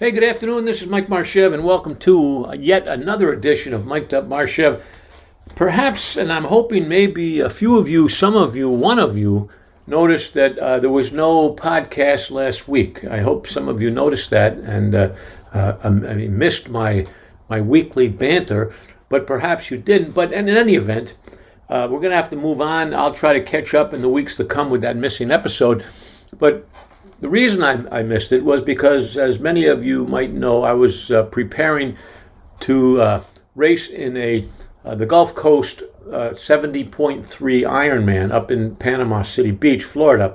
Hey, good afternoon. This is Mike Marchev, and welcome to yet another edition of Mike Up Marchev. Perhaps, and I'm hoping maybe a few of you, some of you, one of you, noticed that uh, there was no podcast last week. I hope some of you noticed that and uh, uh, um, I missed my my weekly banter, but perhaps you didn't. But in any event, uh, we're going to have to move on. I'll try to catch up in the weeks to come with that missing episode. But the reason I, I missed it was because, as many of you might know, I was uh, preparing to uh, race in a uh, the Gulf Coast uh, 70.3 Ironman up in Panama City Beach, Florida.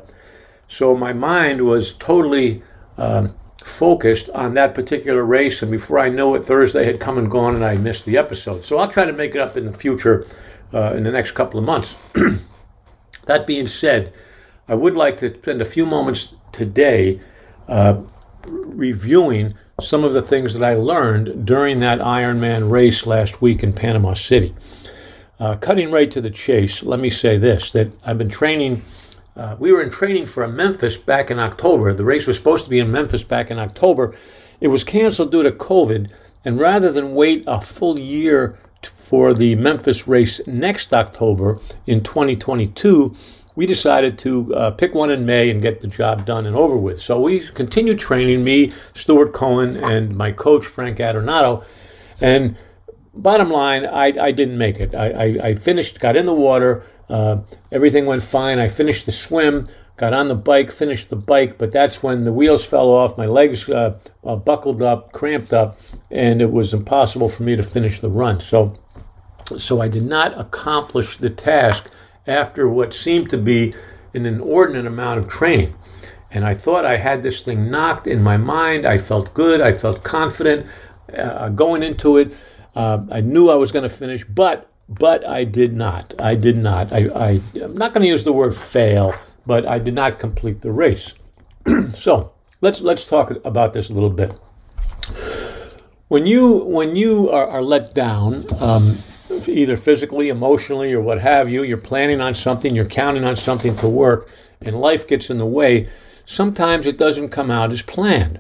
So my mind was totally um, focused on that particular race, and before I know it, Thursday had come and gone, and I missed the episode. So I'll try to make it up in the future, uh, in the next couple of months. that being said, I would like to spend a few moments today uh, reviewing some of the things that I learned during that Ironman race last week in Panama City. Uh, cutting right to the chase, let me say this that I've been training. Uh, we were in training for a Memphis back in October. The race was supposed to be in Memphis back in October. It was canceled due to COVID. And rather than wait a full year for the Memphis race next October in 2022, we decided to uh, pick one in May and get the job done and over with. So we continued training, me, Stuart Cohen, and my coach, Frank Adornato. And bottom line, I, I didn't make it. I, I, I, finished, got in the water, uh, everything went fine. I finished the swim, got on the bike, finished the bike, but that's when the wheels fell off, my legs uh, uh buckled up, cramped up, and it was impossible for me to finish the run. So, so I did not accomplish the task after what seemed to be an inordinate amount of training. And I thought I had this thing knocked in my mind. I felt good. I felt confident uh, going into it. Uh, I knew I was going to finish, but but I did not. I did not. I, I I'm not going to use the word fail, but I did not complete the race. so let's let's talk about this a little bit. When you when you are, are let down. Um, either physically, emotionally, or what have you. You're planning on something, you're counting on something to work, and life gets in the way. Sometimes it doesn't come out as planned.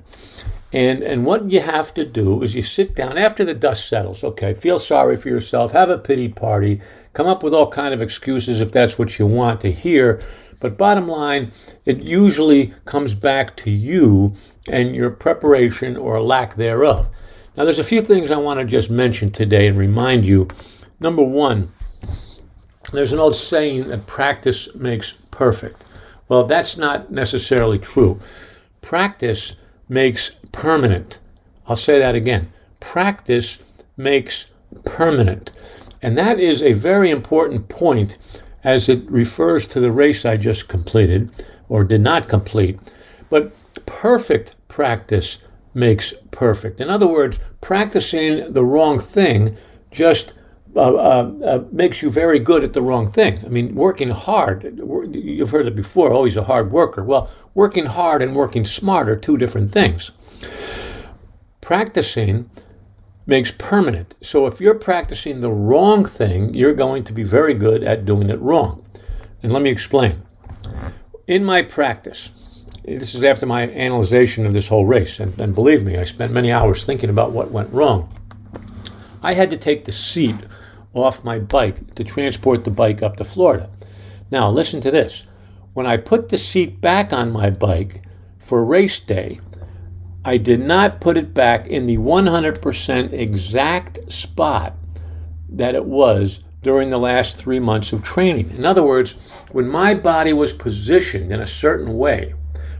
And, and what you have to do is you sit down after the dust settles. Okay, feel sorry for yourself, have a pity party, come up with all kind of excuses if that's what you want to hear. But bottom line, it usually comes back to you and your preparation or lack thereof. Now, there's a few things I want to just mention today and remind you Number one, there's an old saying that practice makes perfect. Well, that's not necessarily true. Practice makes permanent. I'll say that again. Practice makes permanent. And that is a very important point as it refers to the race I just completed or did not complete. But perfect practice makes perfect. In other words, practicing the wrong thing just uh, uh, uh, makes you very good at the wrong thing. I mean, working hard, you've heard it before, always a hard worker. Well, working hard and working smart are two different things. Practicing makes permanent. So if you're practicing the wrong thing, you're going to be very good at doing it wrong. And let me explain. In my practice, this is after my analysis of this whole race, and, and believe me, I spent many hours thinking about what went wrong. I had to take the seat off my bike to transport the bike up to Florida. Now, listen to this. When I put the seat back on my bike for race day, I did not put it back in the 100% exact spot that it was during the last three months of training. In other words, when my body was positioned in a certain way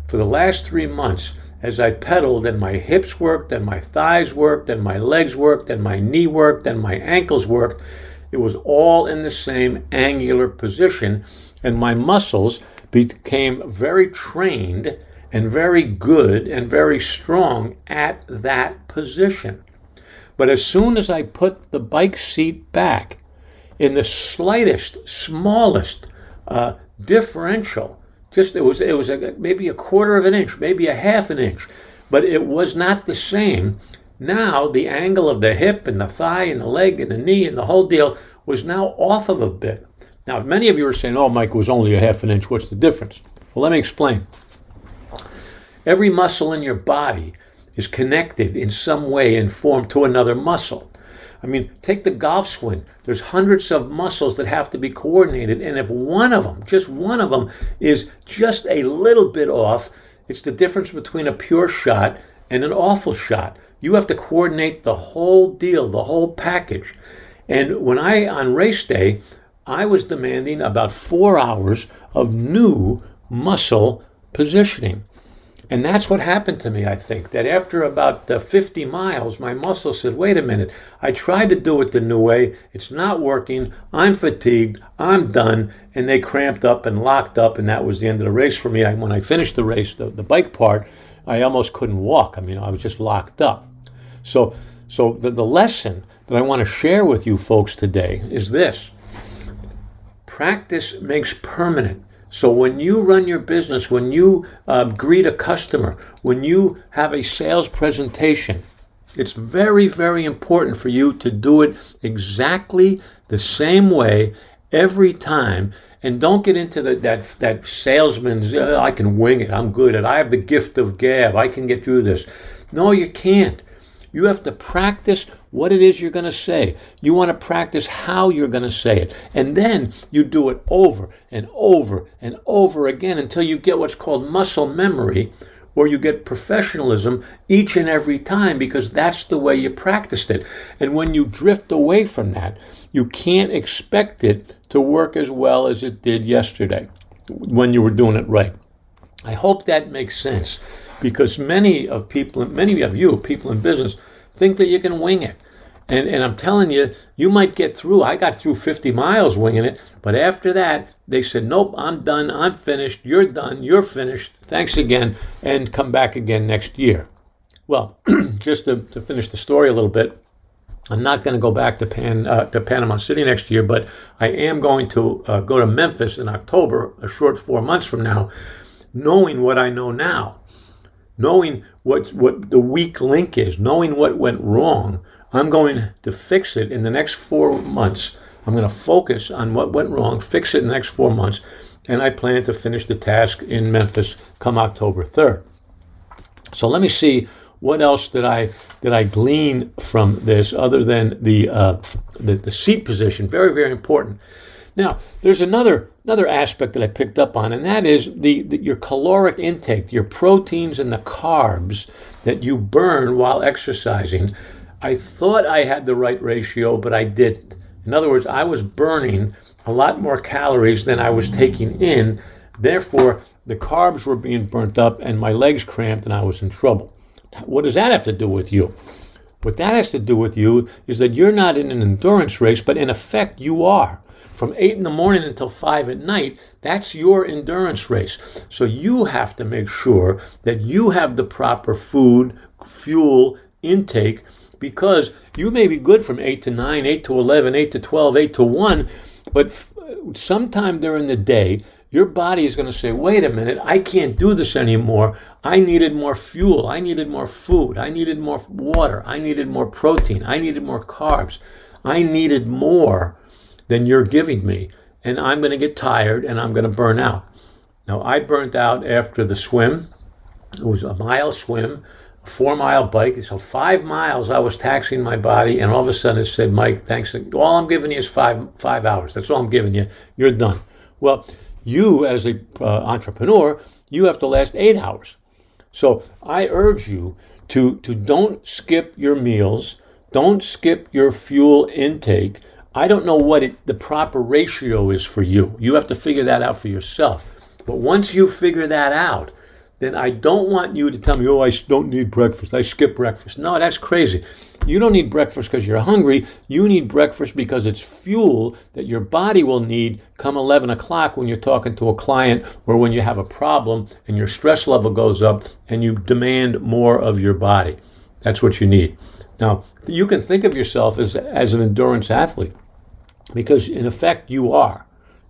for the last three months, as I pedaled and my hips worked and my thighs worked and my legs worked and my knee worked and my ankles worked, it was all in the same angular position, and my muscles became very trained and very good and very strong at that position. But as soon as I put the bike seat back in the slightest, smallest uh, differential, just it was it was a, maybe a quarter of an inch, maybe a half an inch, but it was not the same now the angle of the hip and the thigh and the leg and the knee and the whole deal was now off of a bit. Now, many of you are saying, oh, Mike, it was only a half an inch. What's the difference? Well, let me explain. Every muscle in your body is connected in some way and form to another muscle. I mean, take the golf swing. There's hundreds of muscles that have to be coordinated. And if one of them, just one of them, is just a little bit off, it's the difference between a pure shot and an awful shot. You have to coordinate the whole deal, the whole package. And when I, on race day, I was demanding about four hours of new muscle positioning. And that's what happened to me, I think, that after about uh, 50 miles, my muscles said, wait a minute, I tried to do it the new way. It's not working. I'm fatigued. I'm done. And they cramped up and locked up. And that was the end of the race for me. I, when I finished the race, the, the bike part, I almost couldn't walk. I mean, I was just locked up. So, so the, the lesson that I want to share with you folks today is this practice makes permanent. So when you run your business, when you uh, greet a customer, when you have a sales presentation, it's very, very important for you to do it exactly the same way every time. And don't get into the, that that salesman's. I can wing it. I'm good at. I have the gift of gab. I can get through this. No, you can't. You have to practice what it is you're going to say. You want to practice how you're going to say it. And then you do it over and over and over again until you get what's called muscle memory or you get professionalism each and every time because that's the way you practiced it. And when you drift away from that, you can't expect it to work as well as it did yesterday when you were doing it right. I hope that makes sense because many of people, many of you, people in business, think that you can wing it. And, and I'm telling you, you might get through. I got through 50 miles winging it, but after that, they said, Nope, I'm done. I'm finished. You're done. You're finished. Thanks again, and come back again next year. Well, just to, to finish the story a little bit, I'm not going to go back to, Pan, uh, to Panama City next year, but I am going to uh, go to Memphis in October, a short four months from now, knowing what I know now knowing what what the weak link is, knowing what went wrong, I'm going to fix it in the next four months. I'm going to focus on what went wrong, fix it in the next four months, and I plan to finish the task in Memphis come October 3rd. So let me see what else did I did I glean from this other than the uh, the, the seat position? Very very important. Now, there's another another aspect that I picked up on, and that is the, the, your caloric intake, your proteins and the carbs that you burn while exercising. I thought I had the right ratio, but I didn't. In other words, I was burning a lot more calories than I was taking in. Therefore, the carbs were being burnt up and my legs cramped and I was in trouble. What does that have to do with you? What that has to do with you is that you're not in an endurance race, but in effect, you are from 8 in the morning until 5 at night, that's your endurance race. So you have to make sure that you have the proper food, fuel intake because you may be good from 8 to 9, 8 to 11, 8 to 12, 8 to 1, but f- sometime during the day, your body is going to say, wait a minute, I can't do this anymore. I needed more fuel. I needed more food. I needed more water. I needed more protein. I needed more carbs. I needed more than you're giving me. And I'm going to get tired and I'm going to burn out. Now, I burnt out after the swim. It was a mile swim, four mile bike. So, five miles I was taxing my body. And all of a sudden it said, Mike, thanks. All I'm giving you is five, five hours. That's all I'm giving you. You're done. Well, you as an uh, entrepreneur, you have to last eight hours. So, I urge you to, to don't skip your meals. Don't skip your fuel intake I don't know what it, the proper ratio is for you. You have to figure that out for yourself. But once you figure that out, then I don't want you to tell me, oh, I don't need breakfast. I skip breakfast. No, that's crazy. You don't need breakfast because you're hungry. You need breakfast because it's fuel that your body will need come 11 o'clock when you're talking to a client or when you have a problem and your stress level goes up and you demand more of your body. That's what you need. Now, you can think of yourself as, as an endurance athlete because in effect you are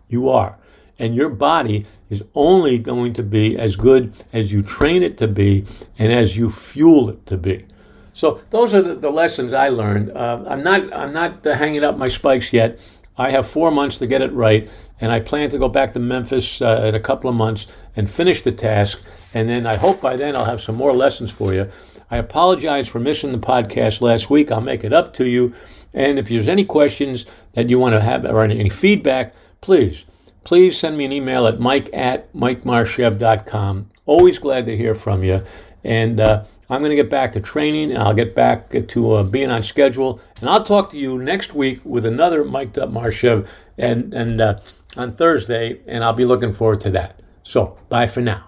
you are and your body is only going to be as good as you train it to be and as you fuel it to be so those are the, the lessons i learned uh, i'm not i'm not uh, hanging up my spikes yet i have four months to get it right and i plan to go back to memphis uh, in a couple of months and finish the task and then i hope by then i'll have some more lessons for you I apologize for missing the podcast last week. I'll make it up to you. And if there's any questions that you want to have or any feedback, please, please send me an email at mike at mikemarchev.com. Always glad to hear from you. And uh, I'm going to get back to training and I'll get back to uh, being on schedule. And I'll talk to you next week with another Mike Up Marchev and, and uh, on Thursday. And I'll be looking forward to that. So bye for now.